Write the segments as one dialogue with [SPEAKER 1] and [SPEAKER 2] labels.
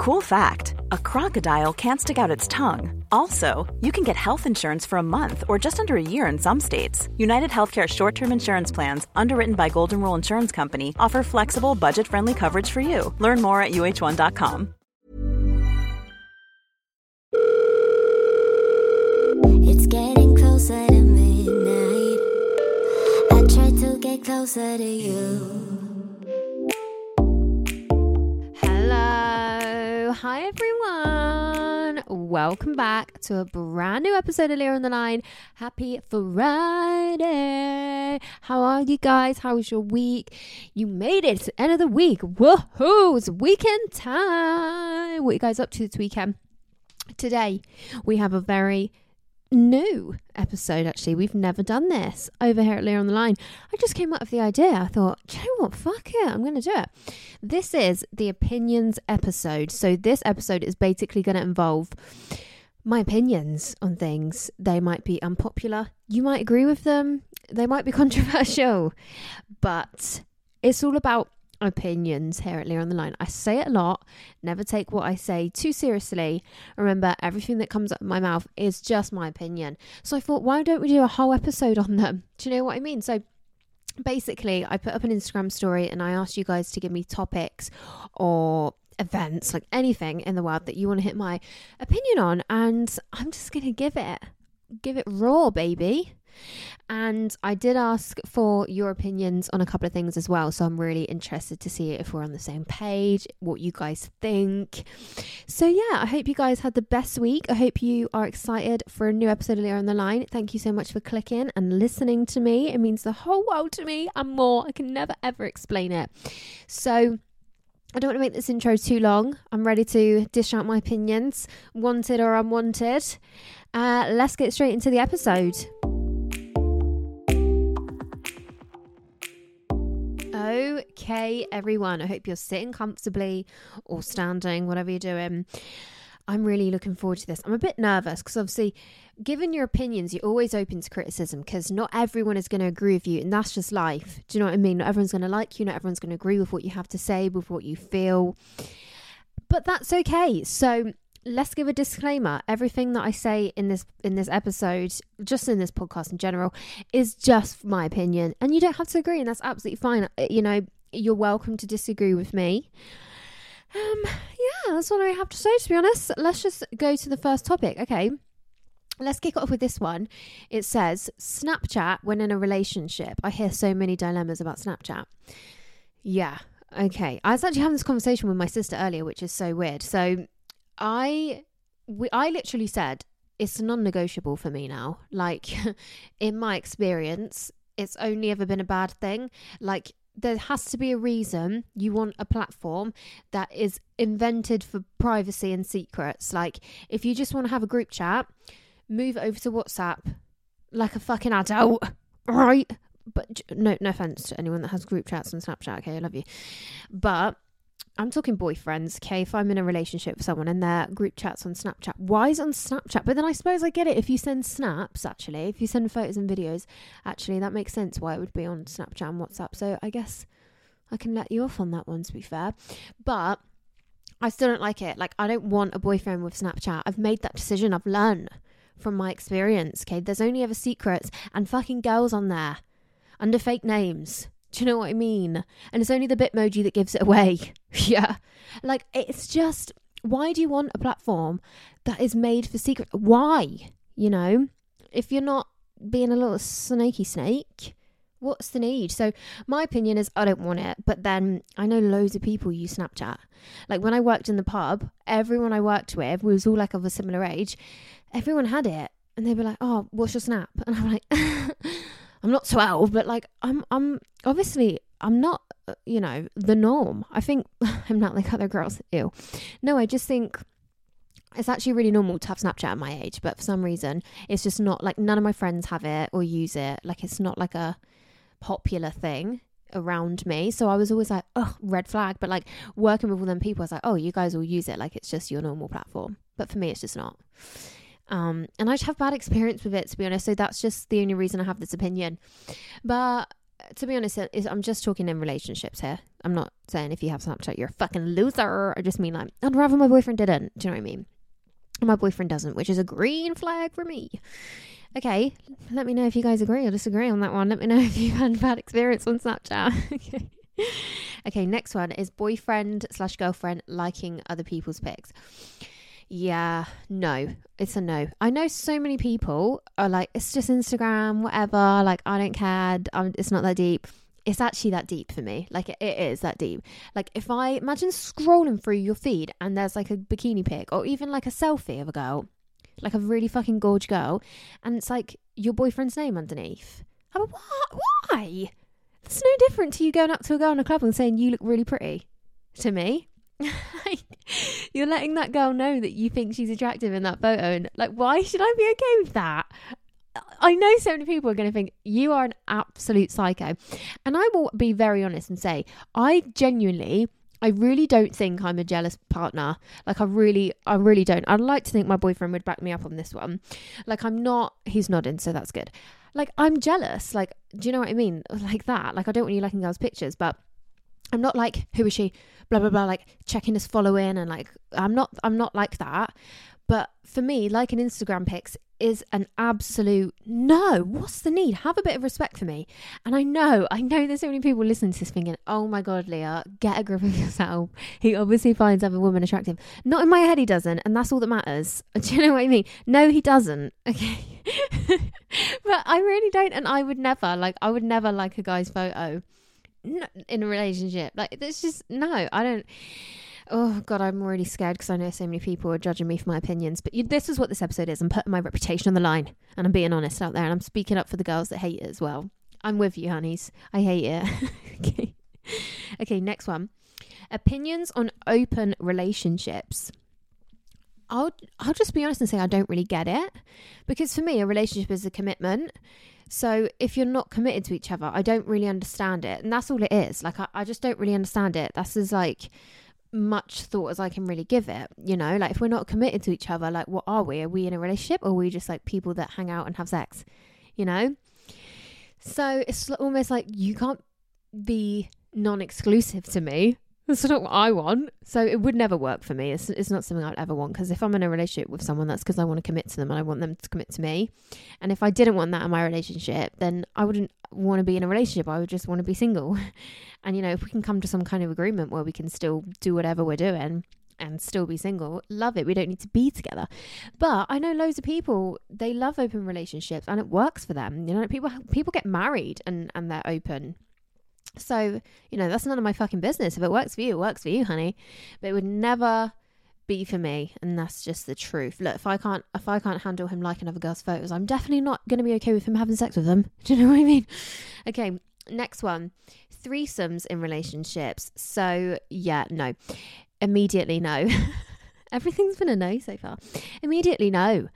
[SPEAKER 1] Cool fact a crocodile can't stick out its tongue. Also, you can get health insurance for a month or just under a year in some states. United Healthcare short term insurance plans, underwritten by Golden Rule Insurance Company, offer flexible, budget friendly coverage for you. Learn more at uh1.com.
[SPEAKER 2] It's getting closer to midnight. I try to get closer to you.
[SPEAKER 3] Hi, everyone. Welcome back to a brand new episode of Leah on the Line. Happy Friday. How are you guys? How was your week? You made it to the end of the week. Woohoo! It's weekend time. What are you guys up to this weekend? Today, we have a very new episode actually. We've never done this over here at Leah on the Line. I just came up with the idea. I thought you know what? Fuck it. I'm going to do it. This is the opinions episode. So this episode is basically going to involve my opinions on things. They might be unpopular. You might agree with them. They might be controversial. But it's all about opinions here at Leah on the Line. I say it a lot. Never take what I say too seriously. Remember, everything that comes out of my mouth is just my opinion. So I thought, why don't we do a whole episode on them? Do you know what I mean? So basically, I put up an Instagram story and I asked you guys to give me topics or events, like anything in the world that you want to hit my opinion on. And I'm just going to give it, give it raw, baby. And I did ask for your opinions on a couple of things as well. So I'm really interested to see if we're on the same page, what you guys think. So, yeah, I hope you guys had the best week. I hope you are excited for a new episode of Leah on the Line. Thank you so much for clicking and listening to me. It means the whole world to me and more. I can never ever explain it. So, I don't want to make this intro too long. I'm ready to dish out my opinions, wanted or unwanted. Uh, let's get straight into the episode. Okay, everyone. I hope you're sitting comfortably or standing, whatever you're doing. I'm really looking forward to this. I'm a bit nervous because obviously, given your opinions, you're always open to criticism because not everyone is going to agree with you, and that's just life. Do you know what I mean? Not everyone's going to like you, not everyone's going to agree with what you have to say, with what you feel. But that's okay. So, let's give a disclaimer everything that i say in this in this episode just in this podcast in general is just my opinion and you don't have to agree and that's absolutely fine Uh, you know you're welcome to disagree with me um yeah that's all i have to say to be honest let's just go to the first topic okay Let's kick off with this one. It says Snapchat when in a relationship. I hear so many dilemmas about Snapchat. Yeah, okay. I was actually having this conversation with my sister earlier, which is so weird. So I we, I literally said it's non-negotiable for me now. Like in my experience, it's only ever been a bad thing. Like there has to be a reason you want a platform that is invented for privacy and secrets. Like if you just want to have a group chat, move over to WhatsApp like a fucking adult, right? But no, no offense to anyone that has group chats on Snapchat. Okay, I love you, but I'm talking boyfriends, okay? If I'm in a relationship with someone and their group chats on Snapchat, why is on Snapchat? But then I suppose I get it. If you send snaps, actually, if you send photos and videos, actually, that makes sense why it would be on Snapchat and WhatsApp. So I guess I can let you off on that one, to be fair. But I still don't like it. Like, I don't want a boyfriend with Snapchat. I've made that decision. I've learned from my experience, okay? There's only ever secrets and fucking girls on there under fake names. Do you know what I mean? And it's only the Bitmoji that gives it away. yeah. Like, it's just, why do you want a platform that is made for secret? Why? You know? If you're not being a little snaky snake, what's the need? So, my opinion is I don't want it. But then I know loads of people use Snapchat. Like, when I worked in the pub, everyone I worked with was all like of a similar age. Everyone had it. And they'd be like, oh, what's your snap? And I'm like, I'm not 12, but like I'm I'm obviously I'm not, uh, you know, the norm. I think I'm not like other girls. Ew. No, I just think it's actually really normal to have Snapchat at my age, but for some reason, it's just not like none of my friends have it or use it. Like it's not like a popular thing around me. So I was always like, oh, red flag. But like working with all them people, I was like, oh, you guys all use it. Like it's just your normal platform. But for me, it's just not. Um, and I just have bad experience with it, to be honest. So that's just the only reason I have this opinion. But to be honest, I'm just talking in relationships here. I'm not saying if you have Snapchat, you're a fucking loser. I just mean like, I'd rather my boyfriend didn't. Do you know what I mean? my boyfriend doesn't, which is a green flag for me. Okay, let me know if you guys agree or disagree on that one. Let me know if you've had bad experience on Snapchat. okay. Okay, next one is boyfriend slash girlfriend liking other people's pics. Yeah, no, it's a no. I know so many people are like, it's just Instagram, whatever. Like, I don't care. I'm, it's not that deep. It's actually that deep for me. Like, it, it is that deep. Like, if I imagine scrolling through your feed and there's like a bikini pic or even like a selfie of a girl, like a really fucking gorge girl, and it's like your boyfriend's name underneath. I'm like, what? Why? It's no different to you going up to a girl in a club and saying you look really pretty to me. You're letting that girl know that you think she's attractive in that photo, and like, why should I be okay with that? I know so many people are going to think you are an absolute psycho. And I will be very honest and say, I genuinely, I really don't think I'm a jealous partner. Like, I really, I really don't. I'd like to think my boyfriend would back me up on this one. Like, I'm not, he's nodding, so that's good. Like, I'm jealous. Like, do you know what I mean? Like that. Like, I don't want you liking girls' pictures, but I'm not like, who is she? Blah, blah, blah, like checking his following and like, I'm not, I'm not like that. But for me, like an Instagram pics is an absolute no. What's the need? Have a bit of respect for me. And I know, I know there's so many people listening to this thinking, oh my God, Leah, get a grip of yourself. He obviously finds other women attractive. Not in my head, he doesn't. And that's all that matters. Do you know what I mean? No, he doesn't. Okay. but I really don't. And I would never, like, I would never like a guy's photo in a relationship. Like, it's just, no, I don't oh god i'm already scared because i know so many people are judging me for my opinions but you, this is what this episode is. I'm putting my reputation on the line and i'm being honest out there and i'm speaking up for the girls that hate it as well. I'm with you honeys. I hate it. Okay. Okay next one. Opinions on open relationships I'll I'll just be honest and say I don't really get it because for me a relationship is a commitment. So if you're not committed to each other, I don't really understand it, and that's all it is. Like I, I just don't really understand it. That's as like much thought as I can really give it. You know, like if we're not committed to each other, like what are we? Are we in a relationship or are we just like people that hang out and have sex? You know? So it's almost like you can't be non exclusive to me that's not what I want. So it would never work for me. It's, it's not something I'd ever want because if I'm in a relationship with someone, that's because I want to commit to them and I want them to commit to me. And if I didn't want that in my relationship, then I wouldn't want to be in a relationship. I would just want to be single. and, you know, if we can come to some kind of agreement where we can still do whatever we're doing and still be single, love it. We don't need to be together. But I know loads of people, they love open relationships and it works for them. You know, people people get married and, and they're open so, you know, that's none of my fucking business. If it works for you, it works for you, honey. But it would never be for me, and that's just the truth. Look, if I can't if I can't handle him liking other girls' photos, I'm definitely not gonna be okay with him having sex with them. Do you know what I mean? Okay, next one. Threesomes in relationships. So yeah, no. Immediately no. Everything's been a no so far. Immediately no.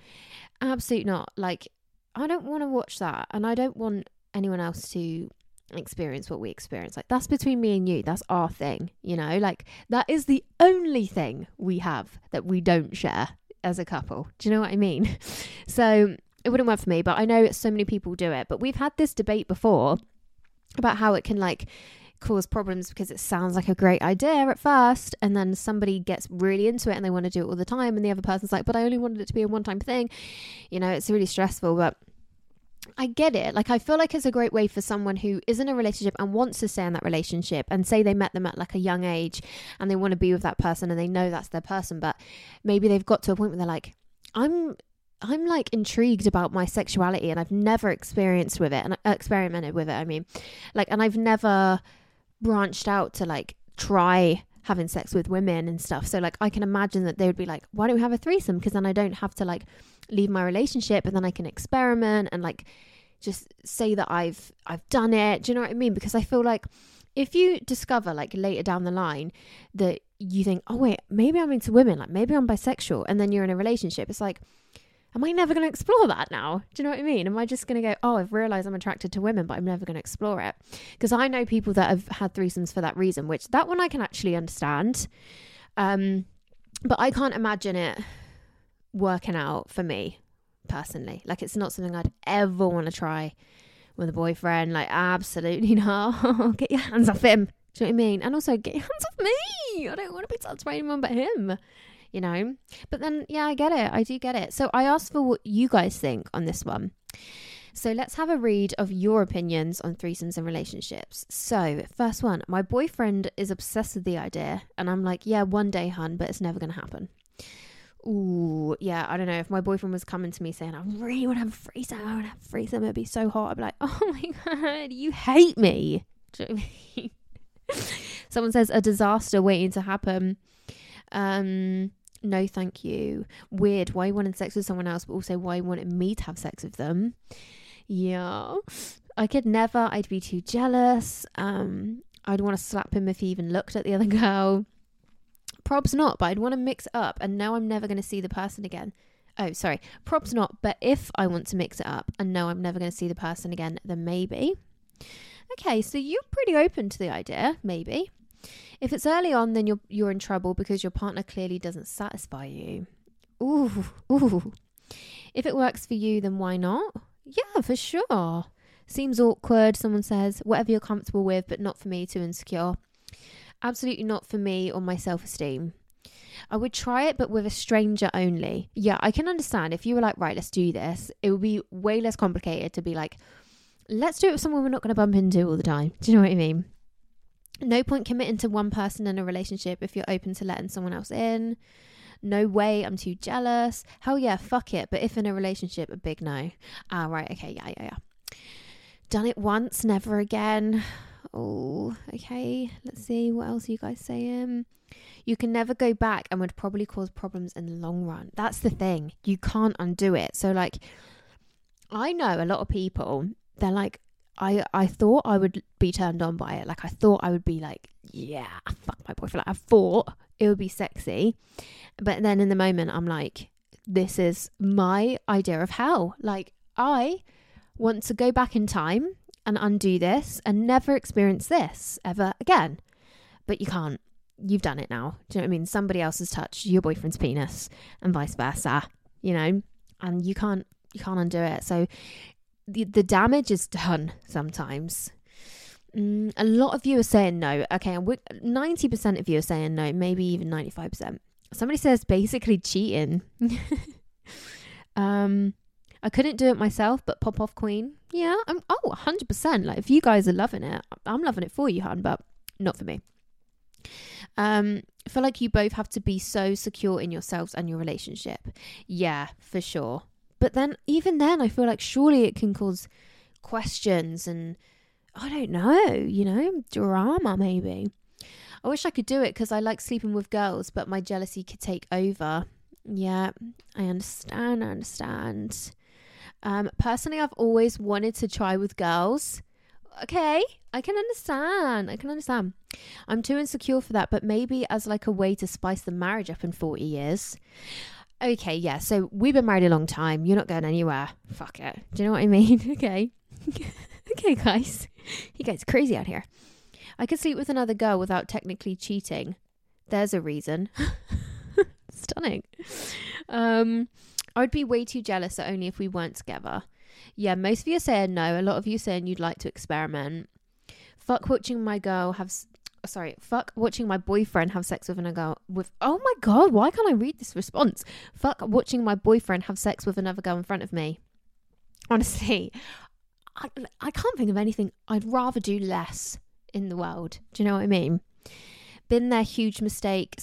[SPEAKER 3] Absolutely not. Like I don't want to watch that and I don't want anyone else to experience what we experience. Like that's between me and you. That's our thing, you know? Like that is the only thing we have that we don't share as a couple. Do you know what I mean? So it wouldn't work for me, but I know so many people do it. But we've had this debate before about how it can like cause problems because it sounds like a great idea at first and then somebody gets really into it and they want to do it all the time and the other person's like but I only wanted it to be a one time thing you know it's really stressful but I get it. Like, I feel like it's a great way for someone who is in a relationship and wants to stay in that relationship and say they met them at like a young age and they want to be with that person and they know that's their person, but maybe they've got to a point where they're like, I'm. I'm like intrigued about my sexuality and I've never experienced with it and uh, experimented with it. I mean, like, and I've never branched out to like try having sex with women and stuff. So like I can imagine that they would be like, why don't we have a threesome? Because then I don't have to like leave my relationship and then I can experiment and like just say that I've I've done it. Do you know what I mean? Because I feel like if you discover like later down the line that you think, oh wait, maybe I'm into women, like maybe I'm bisexual, and then you're in a relationship, it's like, am I never going to explore that now? Do you know what I mean? Am I just going to go, oh, I've realized I'm attracted to women, but I'm never going to explore it? Because I know people that have had threesomes for that reason, which that one I can actually understand. Um, but I can't imagine it working out for me personally. Like it's not something I'd ever want to try with a boyfriend. Like absolutely not. get your hands off him. Do you know what I mean? And also get your hands off me. I don't want to be touched by anyone but him. You know? But then yeah, I get it. I do get it. So I asked for what you guys think on this one. So let's have a read of your opinions on threesomes and relationships. So, first one, my boyfriend is obsessed with the idea, and I'm like, yeah, one day, hun, but it's never going to happen. Ooh, yeah, I don't know. If my boyfriend was coming to me saying, I really want to have a threesome, I want to have a threesome, it'd be so hot. I'd be like, oh my God, you hate me. You know I mean? Someone says, a disaster waiting to happen. Um, no, thank you. Weird. Why you wanted sex with someone else, but also why you wanted me to have sex with them? Yeah. I could never. I'd be too jealous. Um, I'd want to slap him if he even looked at the other girl. Probs not, but I'd want to mix up, and now I'm never going to see the person again. Oh, sorry. Probs not, but if I want to mix it up and know I'm never going to see the person again, then maybe. Okay, so you're pretty open to the idea, maybe. If it's early on, then you're you're in trouble because your partner clearly doesn't satisfy you. Ooh, ooh. If it works for you, then why not? Yeah, for sure. Seems awkward, someone says. Whatever you're comfortable with, but not for me, too insecure. Absolutely not for me or my self esteem. I would try it, but with a stranger only. Yeah, I can understand if you were like, right, let's do this. It would be way less complicated to be like, let's do it with someone we're not going to bump into all the time. Do you know what I mean? No point committing to one person in a relationship if you're open to letting someone else in. No way, I'm too jealous. Hell yeah, fuck it. But if in a relationship, a big no. Ah, right, okay, yeah, yeah, yeah. Done it once, never again. Oh, okay. Let's see. What else are you guys saying? You can never go back and would probably cause problems in the long run. That's the thing. You can't undo it. So, like, I know a lot of people, they're like, I, I thought I would be turned on by it. Like, I thought I would be like, yeah, fuck my boyfriend. Like, I thought it would be sexy. But then in the moment, I'm like, this is my idea of hell. Like, I want to go back in time and undo this and never experience this ever again. But you can't. You've done it now. Do you know what I mean? Somebody else has touched your boyfriend's penis and vice versa, you know? And you can't you can't undo it. So the the damage is done sometimes. Mm, a lot of you are saying no. Okay, ninety percent of you are saying no, maybe even ninety five percent. Somebody says basically cheating. um, I couldn't do it myself, but pop off queen. Yeah, I'm oh 100%. Like if you guys are loving it, I'm loving it for you, hun, but not for me. Um, I feel like you both have to be so secure in yourselves and your relationship. Yeah, for sure. But then even then I feel like surely it can cause questions and I don't know, you know, drama maybe. I wish I could do it because I like sleeping with girls, but my jealousy could take over. Yeah, I understand. I understand. Um, personally, I've always wanted to try with girls. Okay, I can understand. I can understand. I'm too insecure for that, but maybe as like a way to spice the marriage up in 40 years. Okay, yeah, so we've been married a long time. You're not going anywhere. Fuck it. Do you know what I mean? okay. okay, guys. You guys crazy out here. I could sleep with another girl without technically cheating. There's a reason. Stunning. Um, I would be way too jealous that only if we weren't together. Yeah, most of you are saying no. A lot of you saying you'd like to experiment. Fuck watching my girl have. Sorry, fuck watching my boyfriend have sex with another girl. With oh my god, why can't I read this response? Fuck watching my boyfriend have sex with another girl in front of me. Honestly, I, I can't think of anything I'd rather do less in the world. Do you know what I mean? Been there, huge mistake,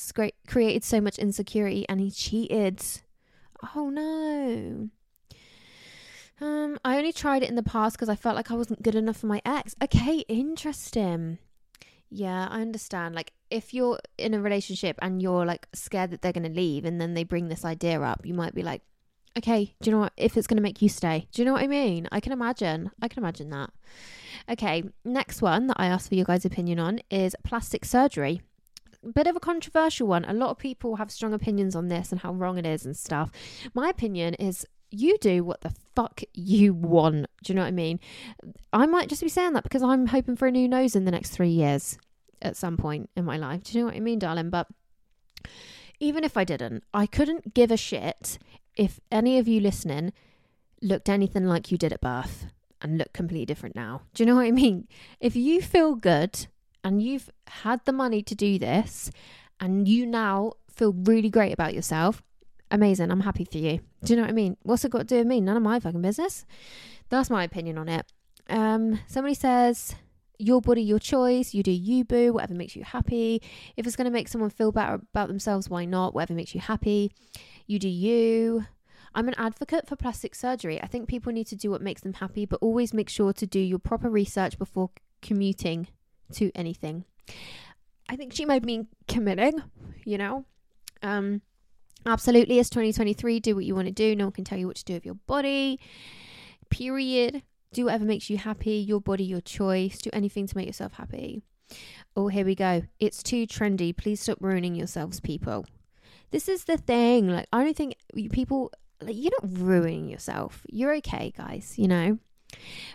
[SPEAKER 3] created so much insecurity, and he cheated. Oh no. Um, I only tried it in the past because I felt like I wasn't good enough for my ex. Okay, interesting. Yeah, I understand. Like, if you're in a relationship and you're like scared that they're going to leave and then they bring this idea up, you might be like, Okay, do you know what? If it's going to make you stay, do you know what I mean? I can imagine. I can imagine that. Okay, next one that I asked for your guys' opinion on is plastic surgery. Bit of a controversial one. A lot of people have strong opinions on this and how wrong it is and stuff. My opinion is you do what the fuck you want. Do you know what I mean? I might just be saying that because I'm hoping for a new nose in the next three years at some point in my life. Do you know what I mean, darling? But even if I didn't, I couldn't give a shit if any of you listening looked anything like you did at birth and look completely different now. Do you know what I mean? If you feel good and you've had the money to do this and you now feel really great about yourself, amazing. I'm happy for you. Do you know what I mean? What's it got to do with me? None of my fucking business. That's my opinion on it. Um, somebody says, your body, your choice. You do you, boo, whatever makes you happy. If it's going to make someone feel better about themselves, why not? Whatever makes you happy. You do you. I'm an advocate for plastic surgery. I think people need to do what makes them happy, but always make sure to do your proper research before commuting to anything. I think she might mean committing, you know? Um, absolutely, it's 2023. Do what you want to do. No one can tell you what to do with your body. Period. Do whatever makes you happy. Your body, your choice. Do anything to make yourself happy. Oh, here we go. It's too trendy. Please stop ruining yourselves, people. This is the thing. Like, I don't think people, like, you're not ruining yourself. You're okay, guys, you know?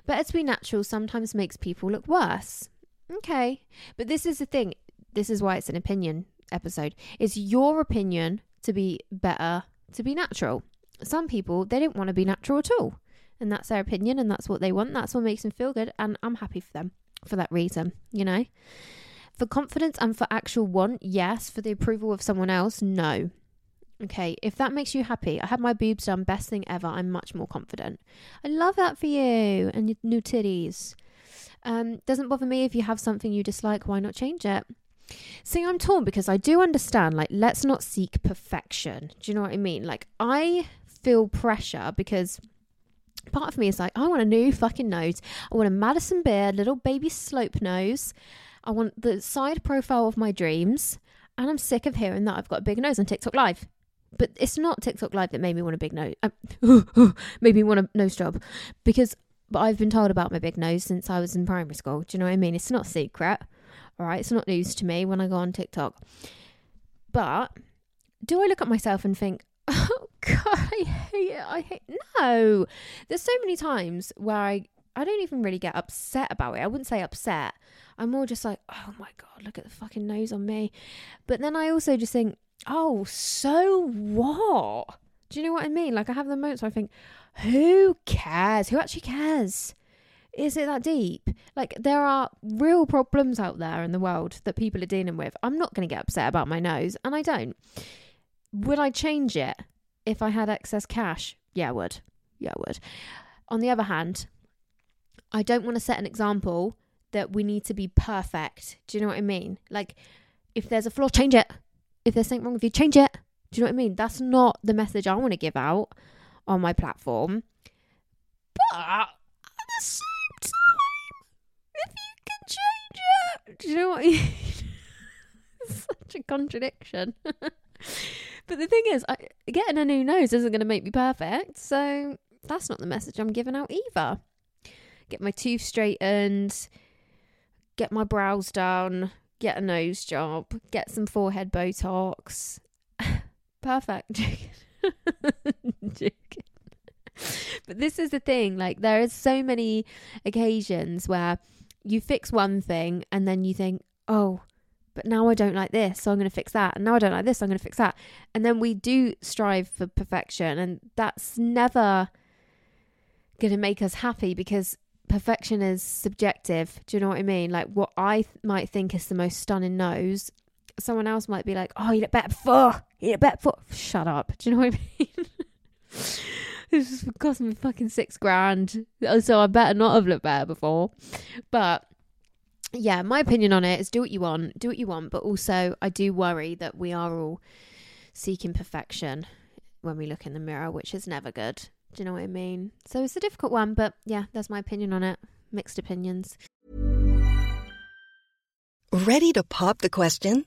[SPEAKER 3] But as we natural sometimes makes people look worse. Okay. But this is the thing. This is why it's an opinion episode. It's your opinion to be better, to be natural. Some people, they don't want to be natural at all. And that's their opinion and that's what they want. That's what makes them feel good. And I'm happy for them for that reason, you know? For confidence and for actual want, yes. For the approval of someone else, no. Okay, if that makes you happy, I had my boobs done, best thing ever. I'm much more confident. I love that for you and your new titties. Um, doesn't bother me if you have something you dislike, why not change it? See, I'm torn because I do understand, like, let's not seek perfection. Do you know what I mean? Like, I feel pressure because part of me is like, I want a new fucking nose. I want a Madison Beer, little baby slope nose. I want the side profile of my dreams. And I'm sick of hearing that I've got a big nose on TikTok Live. But it's not TikTok Live that made me want a big nose. Uh, made me want a nose job. Because but I've been told about my big nose since I was in primary school. Do you know what I mean? It's not secret. Right. It's not news to me when I go on TikTok. But do I look at myself and think, oh God, I hate it. I hate no. There's so many times where I I don't even really get upset about it. I wouldn't say upset. I'm more just like, oh my god, look at the fucking nose on me. But then I also just think, oh, so what? Do you know what I mean? Like I have the moments where I think, who cares? Who actually cares? Is it that deep? Like there are real problems out there in the world that people are dealing with. I'm not going to get upset about my nose, and I don't. Would I change it if I had excess cash? Yeah, I would. Yeah, I would. On the other hand, I don't want to set an example that we need to be perfect. Do you know what I mean? Like, if there's a flaw, change it. If there's something wrong with you, change it. Do you know what I mean? That's not the message I want to give out on my platform. But at the same time, if you can change it, do you know what Such a contradiction. but the thing is, I, getting a new nose isn't going to make me perfect. So that's not the message I'm giving out either. Get my teeth straightened, get my brows done, get a nose job, get some forehead Botox. Perfect. But this is the thing, like there is so many occasions where you fix one thing and then you think, oh, but now I don't like this, so I'm going to fix that. And now I don't like this, so I'm going to fix that. And then we do strive for perfection, and that's never going to make us happy because perfection is subjective. Do you know what I mean? Like what I th- might think is the most stunning nose, someone else might be like, "Oh, you look better before. You look better before." Shut up. Do you know what I mean? this just cost me fucking six grand, uh, so I better not have looked better before. But yeah, my opinion on it is do what you want, do what you want. But also, I do worry that we are all seeking perfection when we look in the mirror, which is never good. Do you know what I mean? So it's a difficult one, but yeah, that's my opinion on it. Mixed opinions.
[SPEAKER 4] Ready to pop the question?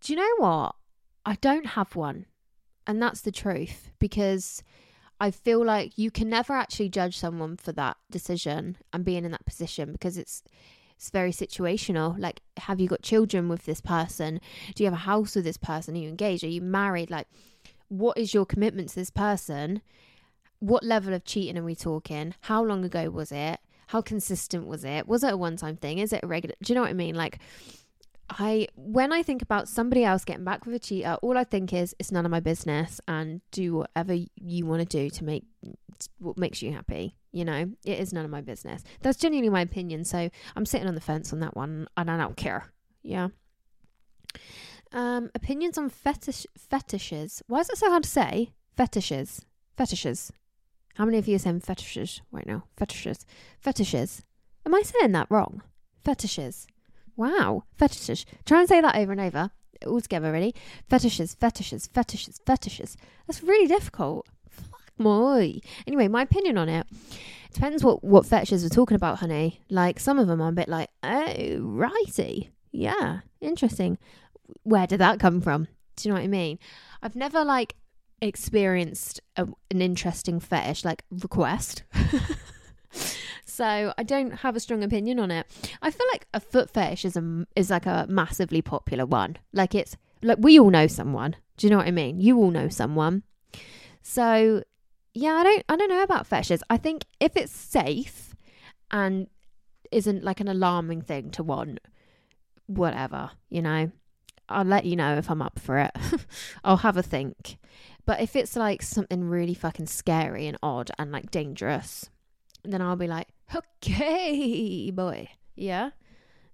[SPEAKER 3] do you know what? I don't have one. And that's the truth because I feel like you can never actually judge someone for that decision and being in that position because it's it's very situational. Like, have you got children with this person? Do you have a house with this person? Are you engaged? Are you married? Like, what is your commitment to this person? What level of cheating are we talking? How long ago was it? How consistent was it? Was it a one time thing? Is it a regular? Do you know what I mean? Like, I when I think about somebody else getting back with a cheater, all I think is it's none of my business and do whatever you want to do to make what makes you happy. You know, it is none of my business. That's genuinely my opinion. So I'm sitting on the fence on that one and I don't care. Yeah. Um, opinions on fetish fetishes. Why is it so hard to say? Fetishes. Fetishes. How many of you are saying fetishes right now? Fetishes. Fetishes. Am I saying that wrong? Fetishes. Wow. Fetishes. Try and say that over and over. All together, ready? Fetishes, fetishes, fetishes, fetishes. That's really difficult. Fuck my. Anyway, my opinion on it. Depends what, what fetishes we're talking about, honey. Like, some of them I'm a bit like, oh, righty. Yeah, interesting. Where did that come from? Do you know what I mean? I've never, like, experienced a, an interesting fetish, like, request. so I don't have a strong opinion on it. I feel like a foot fetish is a is like a massively popular one. Like it's like we all know someone. Do you know what I mean? You all know someone. So yeah, I don't I don't know about fetishes. I think if it's safe and isn't like an alarming thing to want, whatever, you know. I'll let you know if I'm up for it. I'll have a think. But if it's like something really fucking scary and odd and like dangerous, then I'll be like, okay, boy. Yeah.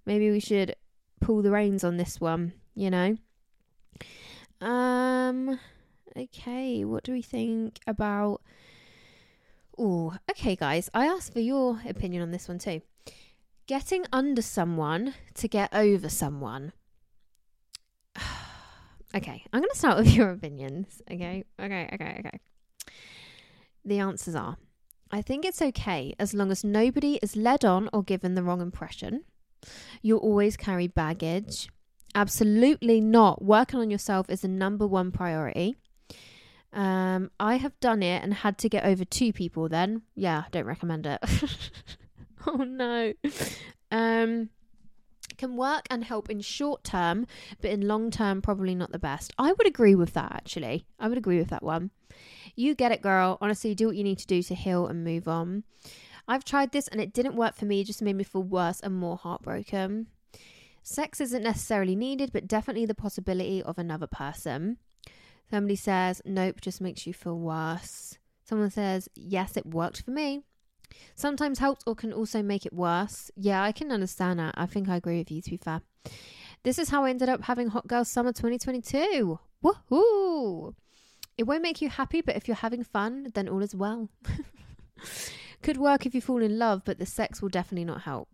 [SPEAKER 3] Maybe we should pull the reins on this one, you know? Um, okay. What do we think about. Oh, okay, guys. I asked for your opinion on this one too. Getting under someone to get over someone. okay, I'm going to start with your opinions. Okay, okay, okay, okay. The answers are I think it's okay as long as nobody is led on or given the wrong impression. You'll always carry baggage. Absolutely not. Working on yourself is the number one priority. Um, I have done it and had to get over two people then. Yeah, don't recommend it. oh no. Um, can work and help in short term, but in long term, probably not the best. I would agree with that, actually. I would agree with that one. You get it, girl. Honestly, do what you need to do to heal and move on. I've tried this and it didn't work for me, it just made me feel worse and more heartbroken. Sex isn't necessarily needed, but definitely the possibility of another person. Somebody says, nope, just makes you feel worse. Someone says, yes, it worked for me. Sometimes helps or can also make it worse. Yeah, I can understand that. I think I agree with you, to be fair. This is how I ended up having Hot Girl Summer 2022. Woohoo! It won't make you happy, but if you're having fun, then all is well. Could work if you fall in love, but the sex will definitely not help.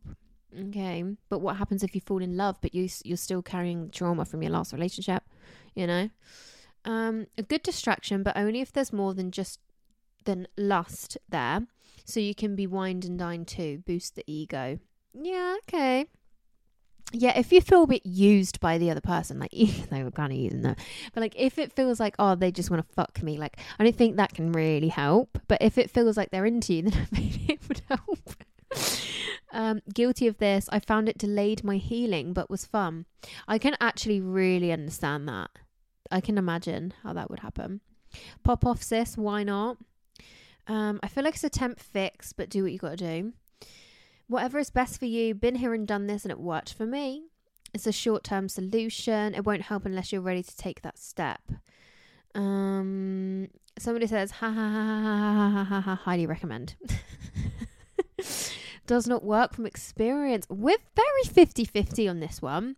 [SPEAKER 3] Okay, but what happens if you fall in love, but you you're still carrying trauma from your last relationship? You know, um, a good distraction, but only if there's more than just than lust there. So you can be wined and dined too, boost the ego. Yeah, okay. Yeah, if you feel a bit used by the other person, like they were kind of using them, but like if it feels like oh they just want to fuck me, like I don't think that can really help. But if it feels like they're into you, then maybe it would help. um, guilty of this. I found it delayed my healing, but was fun. I can actually really understand that. I can imagine how that would happen. Pop off, sis. Why not? Um, I feel like it's a temp fix, but do what you got to do. Whatever is best for you, been here and done this, and it worked for me. It's a short term solution. It won't help unless you're ready to take that step. Um, somebody says, ha ha ha ha ha ha ha, highly recommend. Does not work from experience. We're very 50 50 on this one.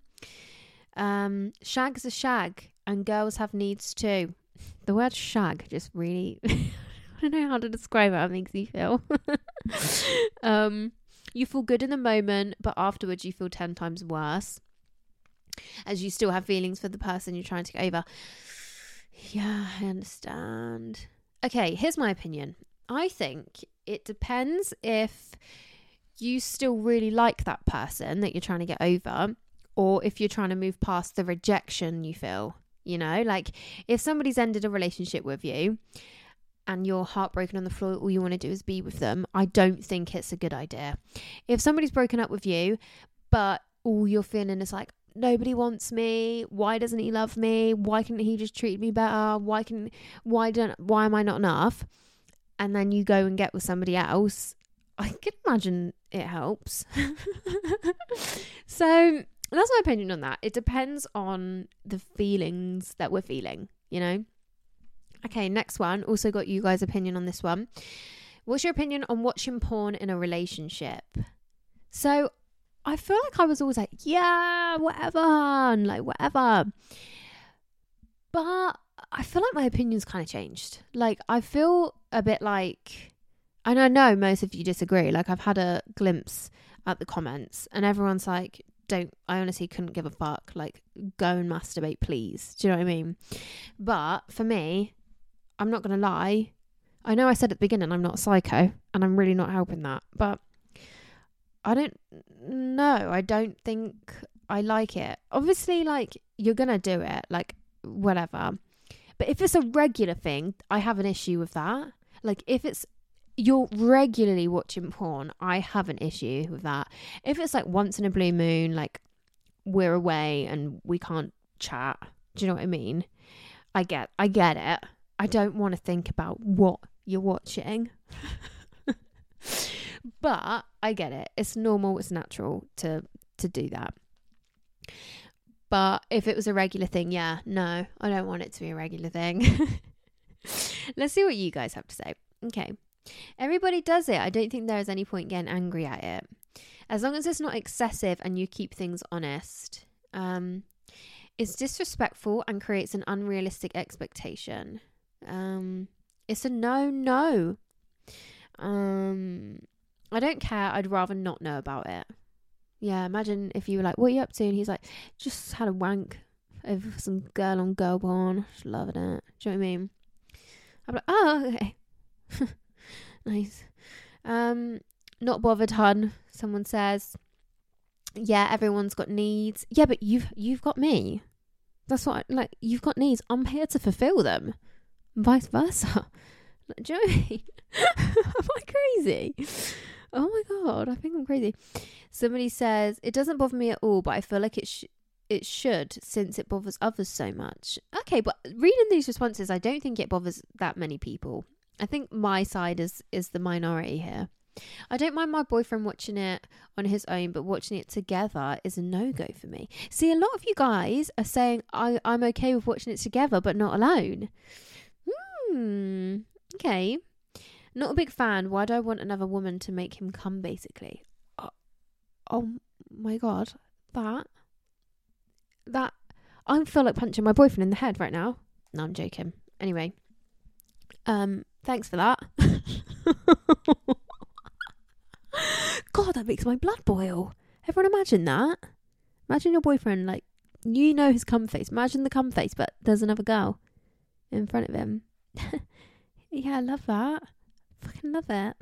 [SPEAKER 3] Um, shag's a shag, and girls have needs too. The word shag just really don't know how to describe how it makes you feel. um, you feel good in the moment, but afterwards you feel 10 times worse as you still have feelings for the person you're trying to get over. Yeah, I understand. Okay, here's my opinion. I think it depends if you still really like that person that you're trying to get over or if you're trying to move past the rejection you feel. You know, like if somebody's ended a relationship with you and you're heartbroken on the floor, all you want to do is be with them, I don't think it's a good idea. If somebody's broken up with you, but all you're feeling is like, nobody wants me. Why doesn't he love me? Why can't he just treat me better? Why can why don't why am i not enough? And then you go and get with somebody else. I can imagine it helps. So that's my opinion on that. It depends on the feelings that we're feeling you know okay next one also got you guys opinion on this one what's your opinion on watching porn in a relationship so I feel like I was always like, yeah, whatever, and like whatever. But I feel like my opinion's kind of changed. Like I feel a bit like, and I know most of you disagree. Like I've had a glimpse at the comments, and everyone's like, "Don't." I honestly couldn't give a fuck. Like, go and masturbate, please. Do you know what I mean? But for me, I'm not gonna lie. I know I said at the beginning I'm not psycho, and I'm really not helping that, but I don't know. I don't think I like it. Obviously, like you're gonna do it, like whatever. But if it's a regular thing, I have an issue with that. Like if it's you're regularly watching porn, I have an issue with that. If it's like once in a blue moon, like we're away and we can't chat, do you know what I mean? I get I get it. I don't want to think about what you're watching. but I get it. It's normal, it's natural to to do that. But if it was a regular thing, yeah, no, I don't want it to be a regular thing. Let's see what you guys have to say. Okay. Everybody does it. I don't think there is any point getting angry at it. As long as it's not excessive and you keep things honest. Um, it's disrespectful and creates an unrealistic expectation. Um, it's a no, no. Um, I don't care. I'd rather not know about it. Yeah, imagine if you were like, "What are you up to?" and he's like, "Just had a wank over some girl on girl porn, just loving it." Do you know what I mean? I'm like, "Oh, okay, nice." Um, not bothered, hun. Someone says, "Yeah, everyone's got needs." Yeah, but you've you've got me. That's what I, like you've got needs. I'm here to fulfill them. Vice versa. Do you know what I mean? Am I crazy? Oh my god, I think I'm crazy. Somebody says it doesn't bother me at all, but I feel like it sh- it should since it bothers others so much. Okay, but reading these responses, I don't think it bothers that many people. I think my side is is the minority here. I don't mind my boyfriend watching it on his own, but watching it together is a no go for me. See, a lot of you guys are saying I, I'm okay with watching it together, but not alone. Hmm. Okay. Not a big fan. Why do I want another woman to make him come, basically? Oh, oh my god. That. That. I feel like punching my boyfriend in the head right now. No, I'm joking. Anyway. Um, thanks for that. God, that makes my blood boil. Everyone imagine that. Imagine your boyfriend, like, you know his cum face. Imagine the cum face, but there's another girl in front of him. yeah, I love that. Fucking love it.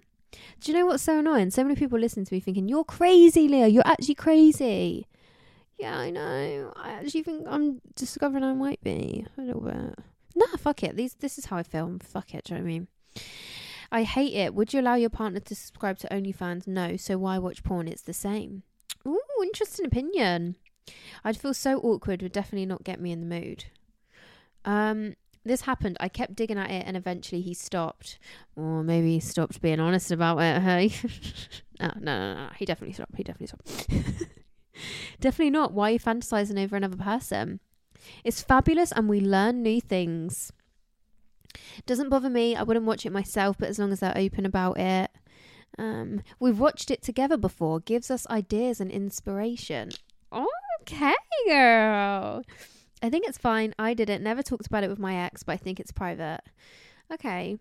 [SPEAKER 3] Do you know what's so annoying? So many people listen to me thinking, You're crazy, Leah. You're actually crazy. Yeah, I know. I actually think I'm discovering I might be a little bit. Nah, fuck it. These this is how I feel. Fuck it, do you know what I mean? I hate it. Would you allow your partner to subscribe to OnlyFans? No. So why watch porn? It's the same. Ooh, interesting opinion. I'd feel so awkward. Would definitely not get me in the mood. Um, this happened. I kept digging at it, and eventually he stopped. Or maybe he stopped being honest about it. Hey, no, no, no, no. He definitely stopped. He definitely stopped. definitely not. Why are you fantasizing over another person? It's fabulous, and we learn new things. Doesn't bother me. I wouldn't watch it myself, but as long as they're open about it. Um, we've watched it together before. Gives us ideas and inspiration. Okay, girl. I think it's fine. I did it. Never talked about it with my ex, but I think it's private. Okay.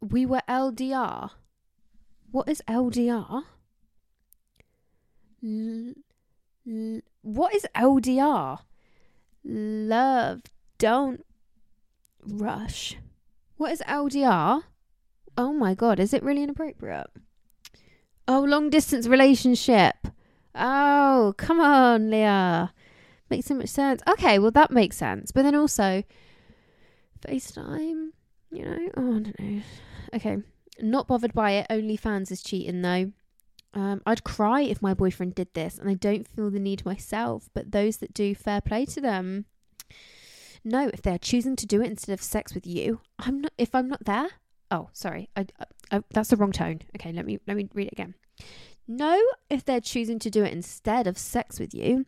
[SPEAKER 3] We were LDR. What is LDR? L- l- what is LDR? Love, don't rush. What is LDR? Oh my god, is it really inappropriate? Oh, long distance relationship. Oh, come on, Leah. Makes so much sense. Okay, well that makes sense. But then also FaceTime, you know? Oh, I don't know. Okay. Not bothered by it. OnlyFans is cheating though. Um, I'd cry if my boyfriend did this, and I don't feel the need myself. But those that do, fair play to them. No, if they're choosing to do it instead of sex with you, I'm not. If I'm not there, oh, sorry, I, I, that's the wrong tone. Okay, let me let me read it again. No, if they're choosing to do it instead of sex with you,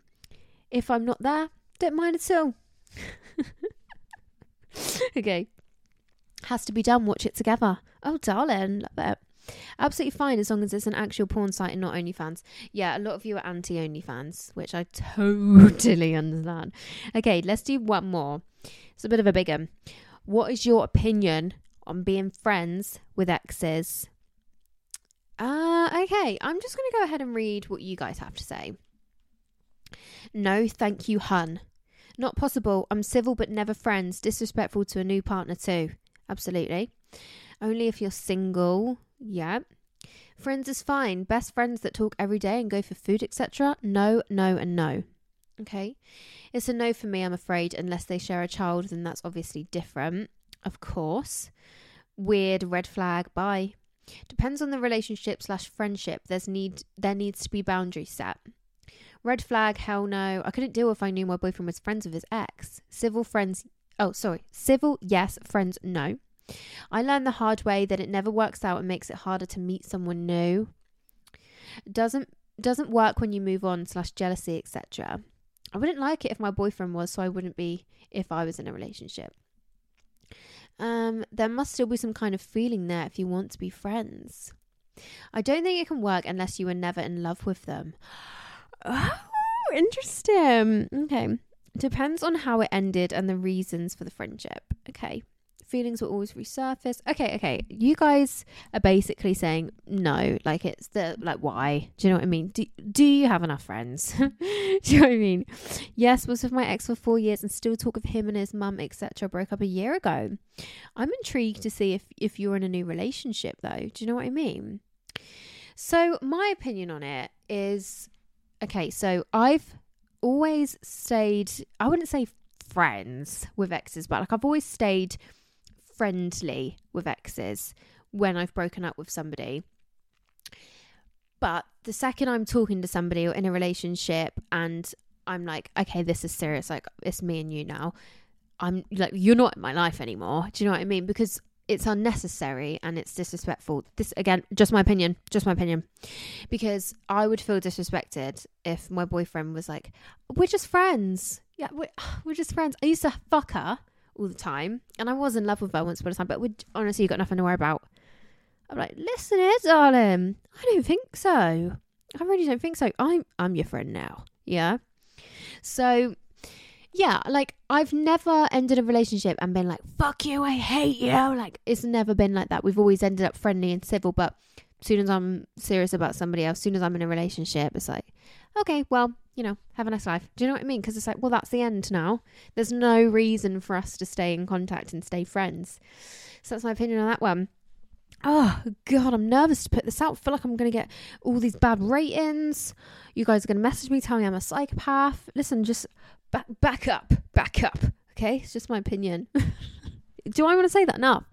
[SPEAKER 3] if I'm not there, don't mind at all. okay, has to be done. Watch it together. Oh, darling, love it. Absolutely fine as long as it's an actual porn site and not OnlyFans. Yeah, a lot of you are anti OnlyFans, which I totally understand. Okay, let's do one more. It's a bit of a big one. What is your opinion on being friends with exes? Uh, okay, I'm just going to go ahead and read what you guys have to say. No, thank you, hun. Not possible. I'm civil but never friends. Disrespectful to a new partner, too. Absolutely. Only if you're single. Yeah. Friends is fine. Best friends that talk every day and go for food, etc. No, no, and no. Okay. It's a no for me, I'm afraid, unless they share a child, then that's obviously different. Of course. Weird red flag. Bye. Depends on the relationship slash friendship. There's need there needs to be boundaries set. Red flag, hell no. I couldn't deal if I knew my boyfriend was friends with his ex. Civil friends oh sorry. Civil, yes, friends, no. I learned the hard way that it never works out and makes it harder to meet someone new. Doesn't doesn't work when you move on slash jealousy, etc. I wouldn't like it if my boyfriend was, so I wouldn't be if I was in a relationship. Um, there must still be some kind of feeling there if you want to be friends. I don't think it can work unless you were never in love with them. Oh, interesting. Okay. Depends on how it ended and the reasons for the friendship. Okay. Feelings will always resurface. Okay, okay. You guys are basically saying no. Like it's the like why? Do you know what I mean? Do do you have enough friends? do you know what I mean? Yes, was with my ex for four years and still talk of him and his mum, etc. Broke up a year ago. I'm intrigued to see if if you're in a new relationship though. Do you know what I mean? So my opinion on it is okay. So I've always stayed. I wouldn't say friends with exes, but like I've always stayed friendly with exes when I've broken up with somebody. But the second I'm talking to somebody or in a relationship and I'm like, okay, this is serious, like it's me and you now, I'm like, you're not in my life anymore. Do you know what I mean? Because it's unnecessary and it's disrespectful. This again, just my opinion, just my opinion. Because I would feel disrespected if my boyfriend was like, "We're just friends. Yeah, we're, we're just friends." I used to fuck her all the time, and I was in love with her once upon a time. But we honestly, you got nothing to worry about. I'm like, listen here, darling. I don't think so. I really don't think so. I'm I'm your friend now. Yeah. So yeah, like I've never ended a relationship and been like, fuck you, I hate you. Like it's never been like that. We've always ended up friendly and civil, but as soon as I'm serious about somebody else, as soon as I'm in a relationship, it's like, okay, well, you know, have a nice life. Do you know what I mean? Because it's like, well, that's the end now. There's no reason for us to stay in contact and stay friends. So that's my opinion on that one. Oh god, I'm nervous to put this out. I feel like I'm gonna get all these bad ratings. You guys are gonna message me, tell me I'm a psychopath. Listen, just back back up, back up. Okay, it's just my opinion. Do I want to say that enough?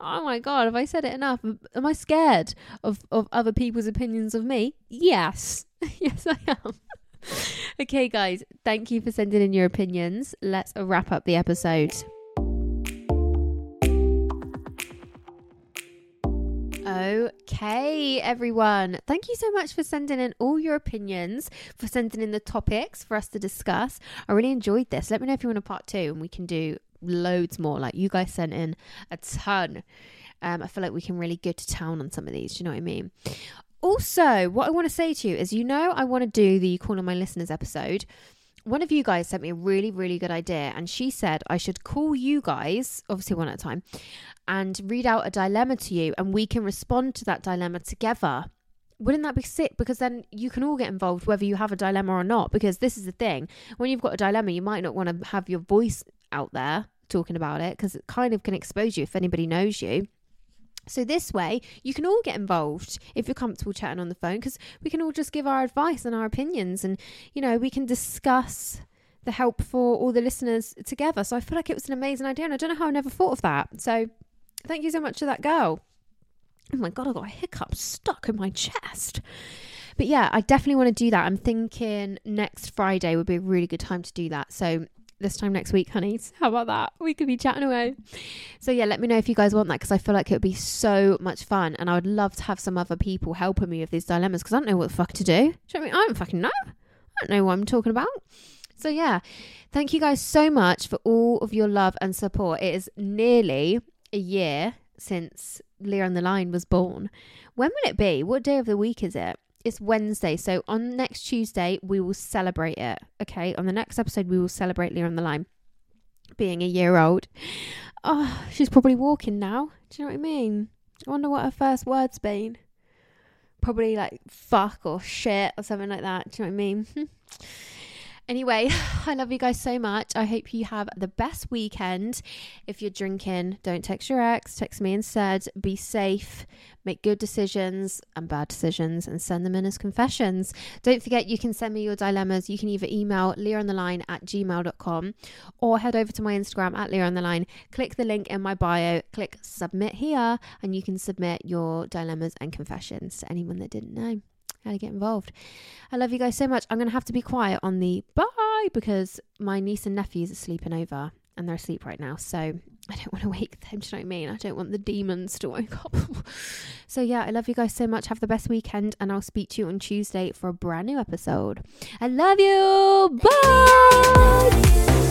[SPEAKER 3] Oh my god, have I said it enough? Am I scared of of other people's opinions of me? Yes, yes, I am. okay, guys, thank you for sending in your opinions. Let's wrap up the episode. Okay, everyone. Thank you so much for sending in all your opinions, for sending in the topics for us to discuss. I really enjoyed this. Let me know if you want a part two and we can do loads more. Like you guys sent in a ton. Um, I feel like we can really go to town on some of these. Do you know what I mean? Also, what I want to say to you is you know, I want to do the Call on My Listeners episode one of you guys sent me a really, really good idea, and she said I should call you guys, obviously one at a time, and read out a dilemma to you, and we can respond to that dilemma together. Wouldn't that be sick? Because then you can all get involved, whether you have a dilemma or not. Because this is the thing when you've got a dilemma, you might not want to have your voice out there talking about it because it kind of can expose you if anybody knows you. So this way, you can all get involved if you're comfortable chatting on the phone because we can all just give our advice and our opinions, and you know we can discuss the help for all the listeners together. So I feel like it was an amazing idea, and I don't know how I never thought of that. So thank you so much to that girl. Oh my god, I got a hiccup stuck in my chest. But yeah, I definitely want to do that. I'm thinking next Friday would be a really good time to do that. So this time next week, honeys. How about that? We could be chatting away. So yeah, let me know if you guys want that because I feel like it would be so much fun, and I would love to have some other people helping me with these dilemmas because I don't know what the fuck to do. do you know I, mean? I don't fucking know. I don't know what I'm talking about. So yeah, thank you guys so much for all of your love and support. It is nearly a year since Leah on the Line was born. When will it be? What day of the week is it? It's Wednesday. So on next Tuesday, we will celebrate it. Okay. On the next episode, we will celebrate Leah on the line being a year old. Oh, she's probably walking now. Do you know what I mean? I wonder what her first word's been. Probably like fuck or shit or something like that. Do you know what I mean? Anyway, I love you guys so much. I hope you have the best weekend. If you're drinking, don't text your ex, text me instead. Be safe, make good decisions and bad decisions, and send them in as confessions. Don't forget, you can send me your dilemmas. You can either email leahontheline at gmail.com or head over to my Instagram at leahontheline. Click the link in my bio, click submit here, and you can submit your dilemmas and confessions to anyone that didn't know how to get involved. I love you guys so much. I'm going to have to be quiet on the bye because my niece and nephews are sleeping over and they're asleep right now. So I don't want to wake them. Do you know what I mean? I don't want the demons to wake up. so yeah, I love you guys so much. Have the best weekend and I'll speak to you on Tuesday for a brand new episode. I love you. Bye.